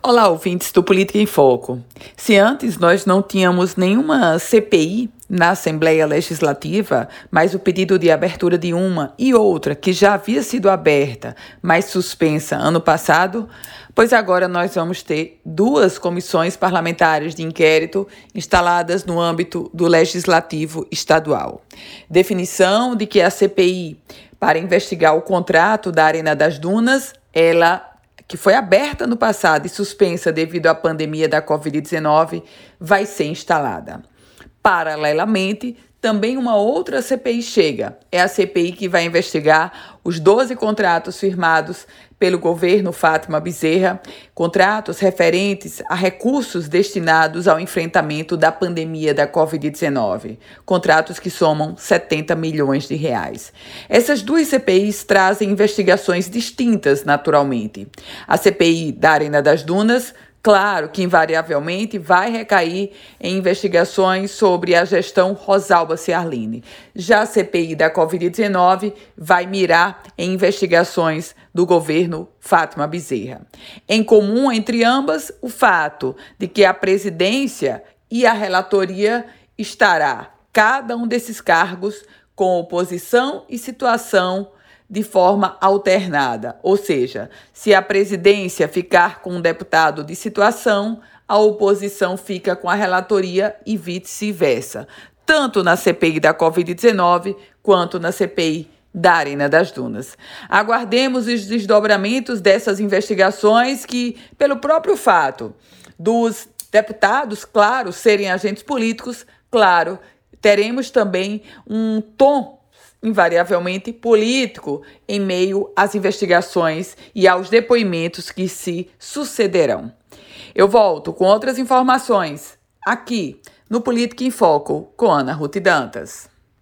Olá, ouvintes do Política em Foco. Se antes nós não tínhamos nenhuma CPI na Assembleia Legislativa, mas o pedido de abertura de uma e outra que já havia sido aberta, mas suspensa ano passado, pois agora nós vamos ter duas comissões parlamentares de inquérito instaladas no âmbito do Legislativo Estadual. Definição de que a CPI para investigar o contrato da Arena das Dunas, ela que foi aberta no passado e suspensa devido à pandemia da Covid-19, vai ser instalada. Paralelamente, também uma outra CPI chega. É a CPI que vai investigar os 12 contratos firmados pelo governo Fátima Bezerra, contratos referentes a recursos destinados ao enfrentamento da pandemia da Covid-19, contratos que somam 70 milhões de reais. Essas duas CPIs trazem investigações distintas, naturalmente. A CPI da Arena das Dunas Claro que, invariavelmente, vai recair em investigações sobre a gestão Rosalba Ciarline. Já a CPI da Covid-19 vai mirar em investigações do governo Fátima Bezerra. Em comum entre ambas, o fato de que a presidência e a relatoria estará cada um desses cargos com oposição e situação de forma alternada, ou seja, se a presidência ficar com um deputado de situação, a oposição fica com a relatoria e vice-versa, tanto na CPI da Covid-19 quanto na CPI da Arena das Dunas. Aguardemos os desdobramentos dessas investigações que, pelo próprio fato dos deputados, claro, serem agentes políticos, claro, teremos também um tom invariavelmente político em meio às investigações e aos depoimentos que se sucederão. Eu volto com outras informações aqui no Política em Foco com Ana Ruth Dantas.